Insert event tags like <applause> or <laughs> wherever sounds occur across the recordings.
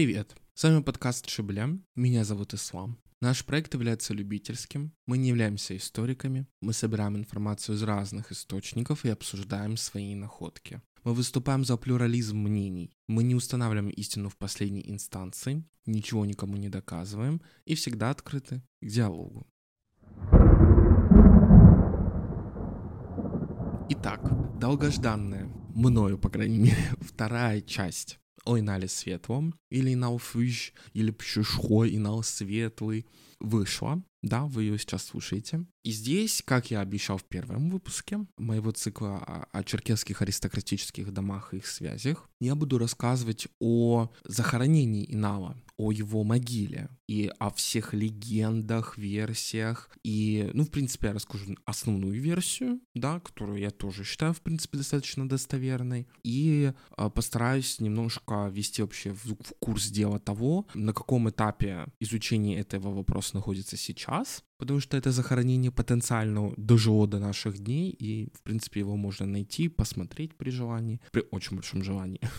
Привет! С вами подкаст Шибля. Меня зовут Ислам. Наш проект является любительским. Мы не являемся историками. Мы собираем информацию из разных источников и обсуждаем свои находки. Мы выступаем за плюрализм мнений. Мы не устанавливаем истину в последней инстанции, ничего никому не доказываем и всегда открыты к диалогу. Итак, долгожданная, мною, по крайней мере, <laughs> вторая часть о Инале Светлом, или Инал Фыж, или Пшишхо, Инал Светлый, вышла, да, вы ее сейчас слушаете. И здесь, как я обещал в первом выпуске моего цикла о, о черкесских аристократических домах и их связях, я буду рассказывать о захоронении Инала, о его могиле и о всех легендах, версиях. И, ну, в принципе, я расскажу основную версию, да, которую я тоже считаю, в принципе, достаточно достоверной. И э, постараюсь немножко ввести вообще в, в курс дела того, на каком этапе изучения этого вопроса находится сейчас, потому что это захоронение потенциально дожило до наших дней, и, в принципе, его можно найти, посмотреть при желании, при очень большом желании. <laughs>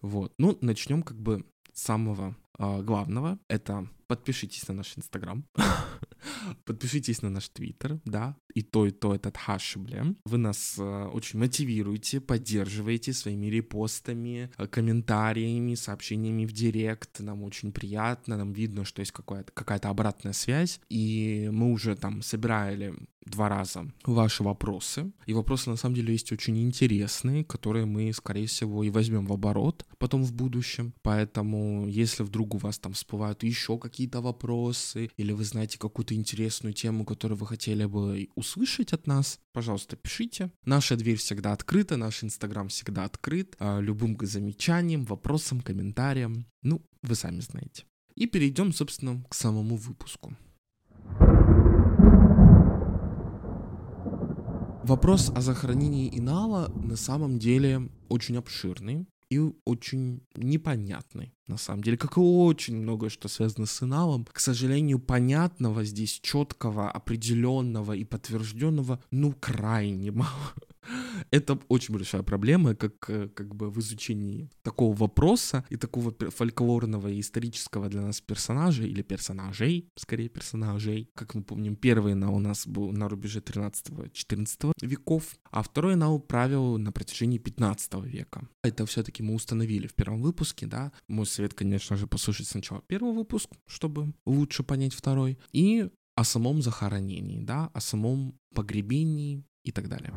Вот. Ну, начнем как бы с самого главного. Это подпишитесь на наш Инстаграм, <laughs> подпишитесь на наш Твиттер, да, и то, и то этот хашибле. Вы нас э, очень мотивируете, поддерживаете своими репостами, э, комментариями, сообщениями в директ. Нам очень приятно, нам видно, что есть какая-то какая обратная связь, и мы уже там собирали два раза ваши вопросы. И вопросы на самом деле есть очень интересные, которые мы, скорее всего, и возьмем в оборот потом в будущем. Поэтому, если вдруг у вас там всплывают еще какие-то вопросы, или вы знаете какую-то интересную тему, которую вы хотели бы услышать от нас, пожалуйста, пишите. Наша дверь всегда открыта, наш инстаграм всегда открыт. А, любым замечаниям, вопросам, комментариям. Ну, вы сами знаете. И перейдем, собственно, к самому выпуску. Вопрос о захоронении Инала на самом деле очень обширный и очень непонятный, на самом деле, как и очень многое, что связано с Иналом. К сожалению, понятного здесь, четкого, определенного и подтвержденного, ну, крайне мало. <laughs> Это очень большая проблема, как, э, как бы в изучении такого вопроса и такого фольклорного и исторического для нас персонажа, или персонажей, скорее персонажей. Как мы помним, первый на у нас был на рубеже 13-14 веков, а второй на правил на протяжении 15 века. Это все-таки мы установили в первом выпуске, да. Мой совет, конечно же, послушать сначала первый выпуск, чтобы лучше понять второй, и о самом захоронении, да, о самом погребении и так далее.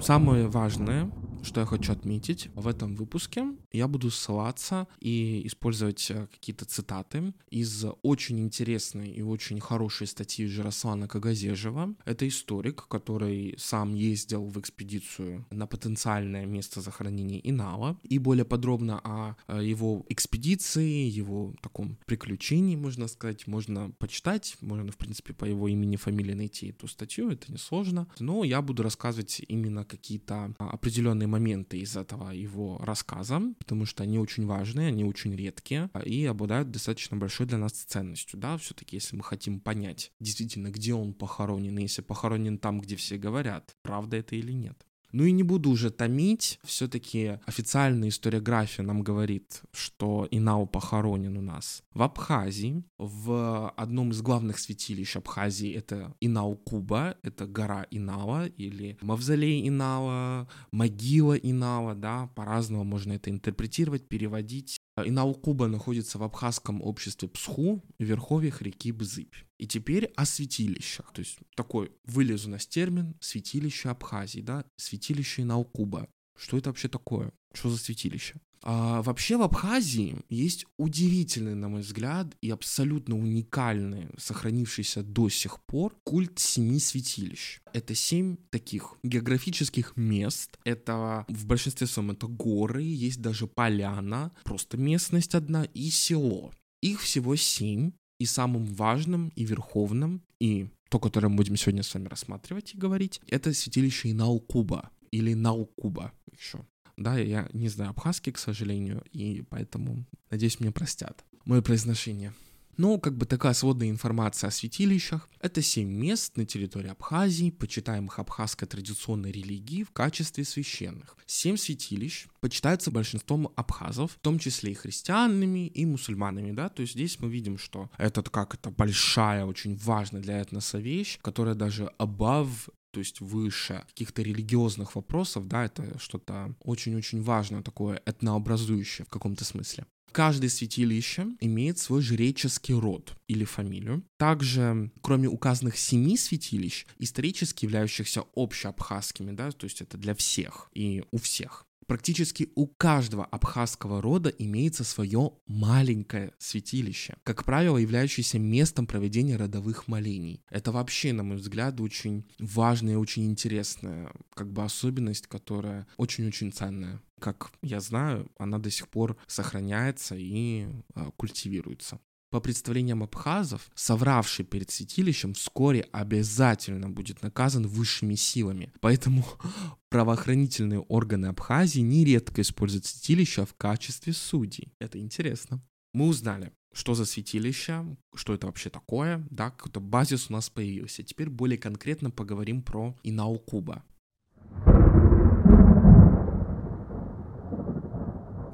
Самое важное что я хочу отметить в этом выпуске. Я буду ссылаться и использовать э, какие-то цитаты из очень интересной и очень хорошей статьи Жирослана Кагазежева. Это историк, который сам ездил в экспедицию на потенциальное место захоронения Инала. И более подробно о э, его экспедиции, его таком приключении, можно сказать, можно почитать. Можно, в принципе, по его имени, фамилии найти эту статью, это несложно. Но я буду рассказывать именно какие-то а, определенные моменты из этого его рассказа, потому что они очень важные, они очень редкие а, и обладают достаточно большой для нас ценностью, да, все-таки если мы хотим понять действительно, где он похоронен, и если похоронен там, где все говорят, правда это или нет. Ну и не буду уже томить, все-таки официальная историография нам говорит, что Инал похоронен у нас в Абхазии, в одном из главных святилищ Абхазии это Инал-Куба, это гора Инала или мавзолей Инала, могила Инала, да, по-разному можно это интерпретировать, переводить. Инау-Куба находится в абхазском обществе Псху, в верховьях реки Бзыбь. И теперь о святилищах. То есть такой вылез у нас термин святилище Абхазии, да, святилище Наукуба. Что это вообще такое? Что за святилище? А, вообще в Абхазии есть удивительный, на мой взгляд, и абсолютно уникальный, сохранившийся до сих пор культ семи святилищ. Это семь таких географических мест. Это в большинстве своем это горы, есть даже поляна, просто местность одна и село. Их всего семь, и самым важным и верховным, и то, которое мы будем сегодня с вами рассматривать и говорить, это святилище Инаукуба или Наукуба еще. Да, я не знаю абхазский, к сожалению, и поэтому, надеюсь, мне простят. Мое произношение. Но как бы такая сводная информация о святилищах. Это семь мест на территории Абхазии, почитаемых абхазской традиционной религии в качестве священных. Семь святилищ почитаются большинством абхазов, в том числе и христианами, и мусульманами, да, то есть здесь мы видим, что это как это большая, очень важная для этноса вещь, которая даже above то есть выше каких-то религиозных вопросов, да, это что-то очень-очень важное такое, этнообразующее в каком-то смысле. Каждое святилище имеет свой жреческий род или фамилию. Также, кроме указанных семи святилищ, исторически являющихся общеабхазскими, да, то есть это для всех и у всех, Практически у каждого абхазского рода имеется свое маленькое святилище, как правило, являющееся местом проведения родовых молений. Это вообще, на мой взгляд, очень важная очень интересная как бы особенность, которая очень-очень ценная. Как я знаю, она до сих пор сохраняется и э, культивируется. По представлениям абхазов, совравший перед святилищем вскоре обязательно будет наказан высшими силами. Поэтому <laughs> правоохранительные органы Абхазии нередко используют святилища в качестве судей. Это интересно. Мы узнали, что за святилище, что это вообще такое, да, какой-то базис у нас появился. Теперь более конкретно поговорим про Инаукуба.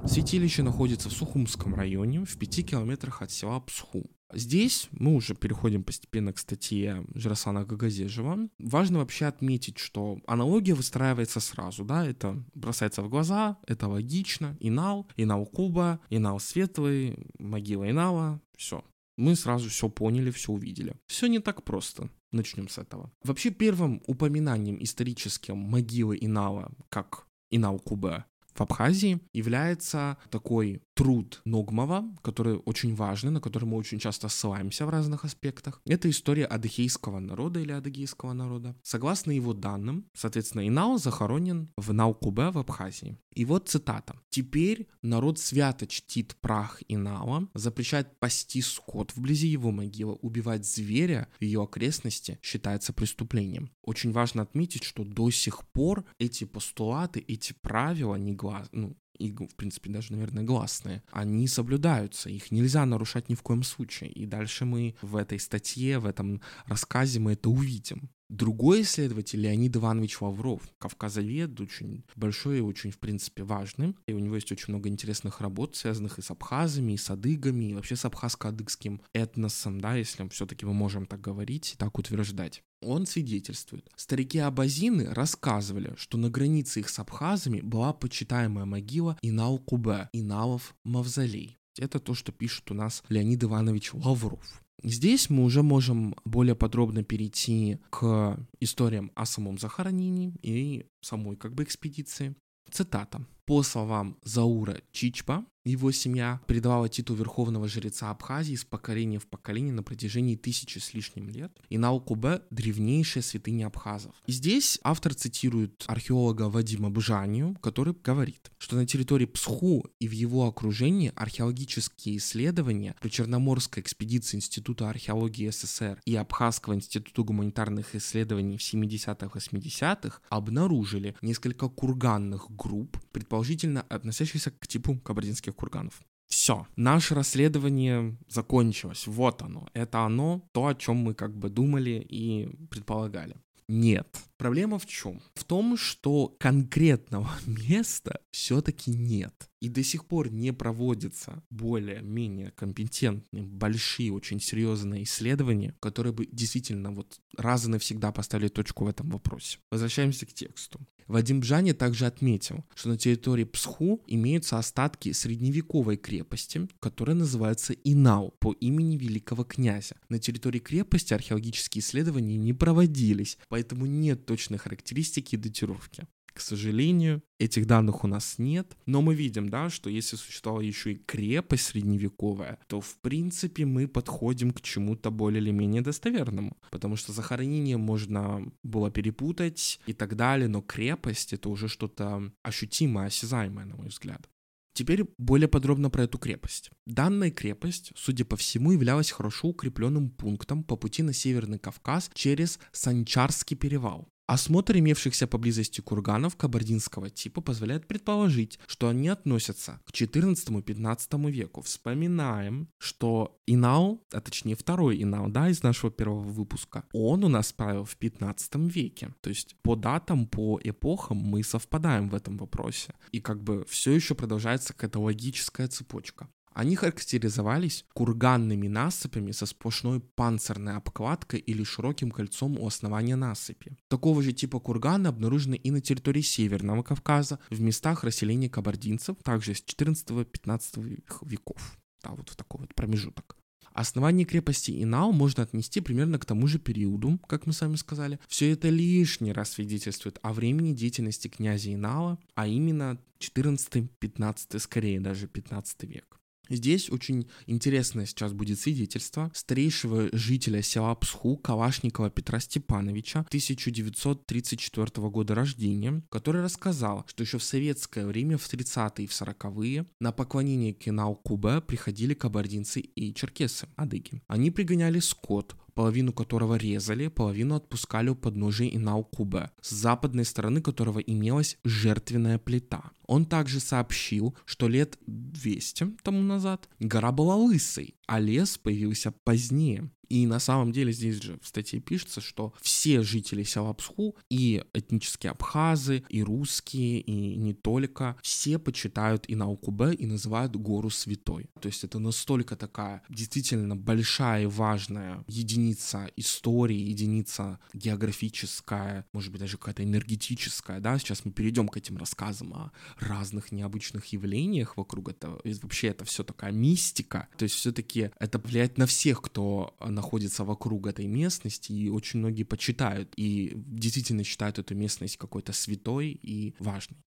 Святилище находится в Сухумском районе, в пяти километрах от села Псху. Здесь мы уже переходим постепенно к статье Жираслана Гагазежева. Важно вообще отметить, что аналогия выстраивается сразу, да, это бросается в глаза, это логично. Инал, Инал Куба, Инал Светлый, могила Инала, все. Мы сразу все поняли, все увидели. Все не так просто. Начнем с этого. Вообще первым упоминанием историческим могилы Инала как Инал Куба в Абхазии является такой труд Ногмова, который очень важный, на который мы очень часто ссылаемся в разных аспектах. Это история адыгейского народа или адыгейского народа. Согласно его данным, соответственно, Инау захоронен в Наукубе в Абхазии. И вот цитата. «Теперь народ свято чтит прах Инала, запрещает пасти скот вблизи его могилы, убивать зверя в ее окрестности считается преступлением». Очень важно отметить, что до сих пор эти постулаты, эти правила не глаз, ну, и, в принципе, даже, наверное, гласные, они соблюдаются, их нельзя нарушать ни в коем случае. И дальше мы в этой статье, в этом рассказе мы это увидим. Другой исследователь, Леонид Иванович Лавров, кавказовед, очень большой и очень, в принципе, важный. И у него есть очень много интересных работ, связанных и с абхазами, и с адыгами, и вообще с абхазско-адыгским этносом, да, если все-таки мы можем так говорить, так утверждать. Он свидетельствует. Старики Абазины рассказывали, что на границе их с абхазами была почитаемая могила Инау-Кубе, Иналов мавзолей. Это то, что пишет у нас Леонид Иванович Лавров. Здесь мы уже можем более подробно перейти к историям о самом захоронении и самой как бы экспедиции. Цитата. По словам Заура Чичпа, его семья передавала титул верховного жреца Абхазии с поколения в поколение на протяжении тысячи с лишним лет. И Наукубе – древнейшая святыня абхазов. И здесь автор цитирует археолога Вадима Бжанию, который говорит, что на территории Псху и в его окружении археологические исследования при Черноморской экспедиции Института археологии СССР и Абхазского института гуманитарных исследований в 70-80-х обнаружили несколько курганных групп, предположительно относящихся к типу кабардинских курганов. Все, наше расследование закончилось. Вот оно. Это оно, то, о чем мы как бы думали и предполагали. Нет. Проблема в чем? В том, что конкретного <laughs> места все-таки нет. И до сих пор не проводятся более-менее компетентные, большие, очень серьезные исследования, которые бы действительно вот раз и навсегда поставили точку в этом вопросе. Возвращаемся к тексту. Вадим Бжани также отметил, что на территории Псху имеются остатки средневековой крепости, которая называется Инау по имени великого князя. На территории крепости археологические исследования не проводились, поэтому нет точной характеристики и датировки. К сожалению, этих данных у нас нет, но мы видим, да, что если существовала еще и крепость средневековая, то в принципе мы подходим к чему-то более или менее достоверному, потому что захоронение можно было перепутать и так далее, но крепость это уже что-то ощутимое, осязаемое, на мой взгляд. Теперь более подробно про эту крепость. Данная крепость, судя по всему, являлась хорошо укрепленным пунктом по пути на Северный Кавказ через Санчарский перевал. Осмотр имевшихся поблизости курганов кабардинского типа позволяет предположить, что они относятся к 14-15 веку. Вспоминаем, что Инау, а точнее второй Инау, да, из нашего первого выпуска, он у нас правил в 15 веке. То есть по датам, по эпохам мы совпадаем в этом вопросе. И как бы все еще продолжается какая-то логическая цепочка. Они характеризовались курганными насыпями со сплошной панцирной обкладкой или широким кольцом у основания насыпи. Такого же типа курганы обнаружены и на территории Северного Кавказа, в местах расселения кабардинцев, также с 14-15 веков. Да, вот в такой вот промежуток. Основание крепости Инау можно отнести примерно к тому же периоду, как мы сами сказали. Все это лишний раз свидетельствует о времени деятельности князя Инала, а именно 14-15, скорее даже 15 век. Здесь очень интересное сейчас будет свидетельство старейшего жителя села Псху Калашникова Петра Степановича 1934 года рождения, который рассказал, что еще в советское время, в 30-е и в 40-е, на поклонение Кенау Кубе приходили кабардинцы и черкесы, адыги. Они пригоняли скот, половину которого резали, половину отпускали у подножия Инау-Кубе, с западной стороны которого имелась жертвенная плита. Он также сообщил, что лет 200 тому назад гора была лысой, а лес появился позднее. И на самом деле здесь же в статье пишется, что все жители села Псху, и этнические абхазы, и русские, и не только, все почитают и и называют гору святой. То есть это настолько такая действительно большая и важная единица истории, единица географическая, может быть даже какая-то энергетическая, да, сейчас мы перейдем к этим рассказам о разных необычных явлениях вокруг этого, и вообще это все такая мистика, то есть все-таки это влияет на всех, кто находится вокруг этой местности, и очень многие почитают и действительно считают эту местность какой-то святой и важной.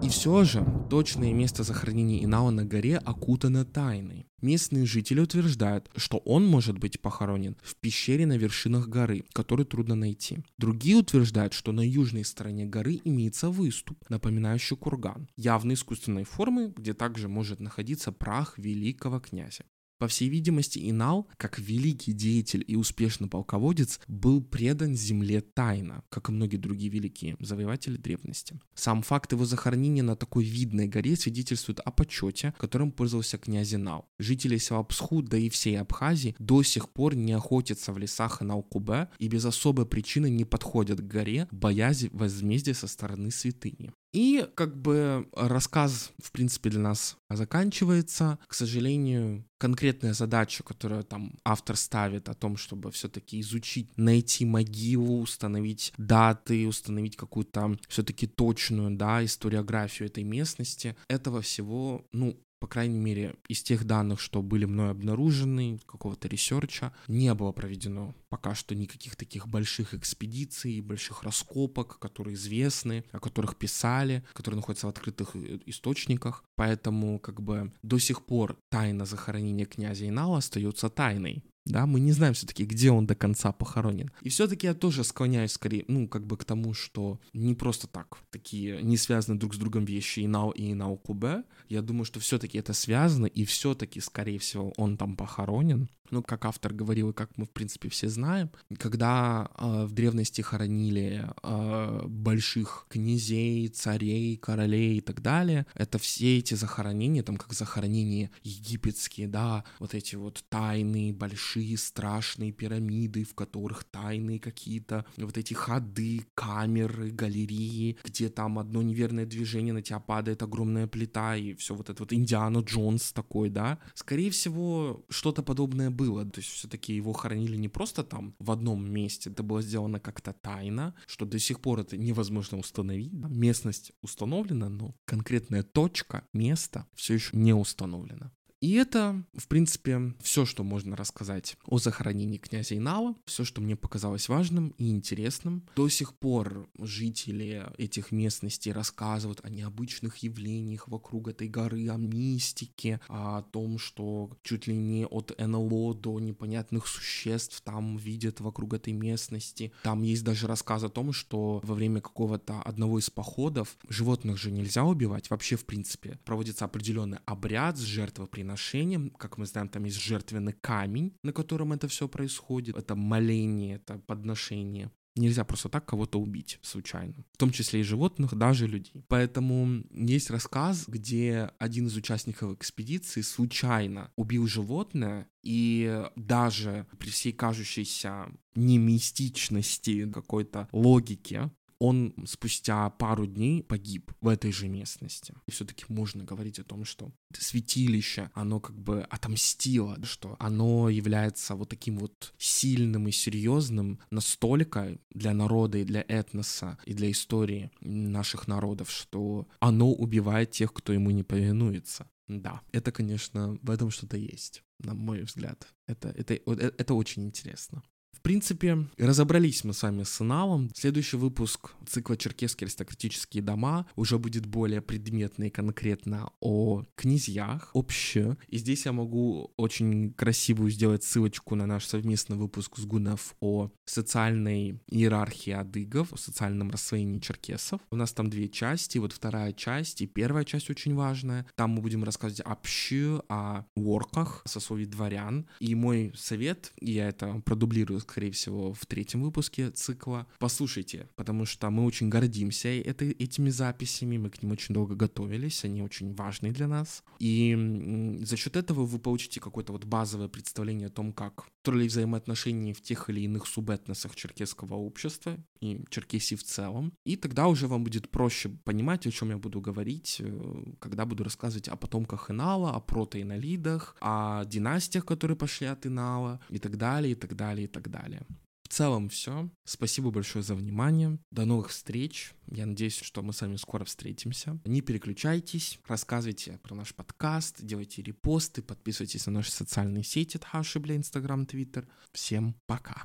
И все же, точное место захоронения Инала на горе окутано тайной. Местные жители утверждают, что он может быть похоронен в пещере на вершинах горы, которую трудно найти. Другие утверждают, что на южной стороне горы имеется выступ, напоминающий курган, явно искусственной формы, где также может находиться прах великого князя. По всей видимости, Инал, как великий деятель и успешный полководец, был предан земле тайно, как и многие другие великие завоеватели древности. Сам факт его захоронения на такой видной горе свидетельствует о почете, которым пользовался князь Инал. Жители села да и всей Абхазии, до сих пор не охотятся в лесах Инал-Кубе и без особой причины не подходят к горе, боясь возмездия со стороны святыни. И как бы рассказ, в принципе, для нас заканчивается. К сожалению, конкретная задача, которую там автор ставит о том, чтобы все-таки изучить, найти могилу, установить даты, установить какую-то все-таки точную, да, историографию этой местности, этого всего, ну, по крайней мере, из тех данных, что были мной обнаружены, какого-то research а, не было проведено пока что никаких таких больших экспедиций, больших раскопок, которые известны, о которых писали, которые находятся в открытых э, источниках. Поэтому, как бы, до сих пор тайна захоронения князя Инала остается тайной да, мы не знаем все-таки, где он до конца похоронен. И все-таки я тоже склоняюсь скорее, ну, как бы к тому, что не просто так такие не связаны друг с другом вещи Инал и Инал-Кубе. Я думаю, что все-таки это связано, и все-таки, скорее всего, он там похоронен ну, как автор говорил, и как мы, в принципе, все знаем, когда э, в древности хоронили э, больших князей, царей, королей и так далее, это все эти захоронения, там, как захоронения египетские, да, вот эти вот тайные, большие, страшные пирамиды, в которых тайные какие-то вот эти ходы, камеры, галереи, где там одно неверное движение, на тебя падает огромная плита, и все вот это вот Индиана Джонс такой, да. Скорее всего, что-то подобное было. То есть все-таки его хоронили не просто там в одном месте, это было сделано как-то тайно, что до сих пор это невозможно установить. Местность установлена, но конкретная точка, место все еще не установлено. И это, в принципе, все, что можно рассказать о захоронении князя Инала, все, что мне показалось важным и интересным. До сих пор жители этих местностей рассказывают о необычных явлениях вокруг этой горы, о мистике, о том, что чуть ли не от НЛО до непонятных существ там видят вокруг этой местности. Там есть даже рассказ о том, что во время какого-то одного из походов животных же нельзя убивать. Вообще, в принципе, проводится определенный обряд с жертвоприношением жертвоприношением. Как мы знаем, там есть жертвенный камень, на котором это все происходит. Это моление, это подношение. Нельзя просто так кого-то убить случайно, в том числе и животных, даже людей. Поэтому есть рассказ, где один из участников экспедиции случайно убил животное, и даже при всей кажущейся немистичности какой-то логики он спустя пару дней погиб в этой же местности. И все-таки можно говорить о том, что святилище, оно как бы отомстило, что оно является вот таким вот сильным и серьезным настолько для народа и для этноса и для истории наших народов, что оно убивает тех, кто ему не повинуется. Да, это, конечно, в этом что-то есть, на мой взгляд. Это, это, э, это очень интересно. В принципе, разобрались мы с вами с Иналом. Следующий выпуск цикла «Черкесские аристократические дома» уже будет более предметно и конкретно о князьях, обще. И здесь я могу очень красивую сделать ссылочку на наш совместный выпуск с Гунов о социальной иерархии адыгов, о социальном рассвоении черкесов. У нас там две части, вот вторая часть и первая часть очень важная. Там мы будем рассказывать обще, о ворках, сословии дворян. И мой совет, я это продублирую скорее всего, в третьем выпуске цикла. Послушайте, потому что мы очень гордимся этой, этими записями, мы к ним очень долго готовились, они очень важны для нас. И за счет этого вы получите какое-то вот базовое представление о том, как строили взаимоотношения в тех или иных субэтносах черкесского общества и Черкесии в целом. И тогда уже вам будет проще понимать, о чем я буду говорить, э, когда буду рассказывать о потомках Инала, о протоинолидах, о династиях, которые пошли от Инала и так далее, и так далее, и так далее. В целом все. Спасибо большое за внимание. До новых встреч. Я надеюсь, что мы с вами скоро встретимся. Не переключайтесь, рассказывайте про наш подкаст, делайте репосты, подписывайтесь на наши социальные сети, Тхаши, бля, Инстаграм, Твиттер. Всем пока.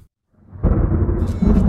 thank you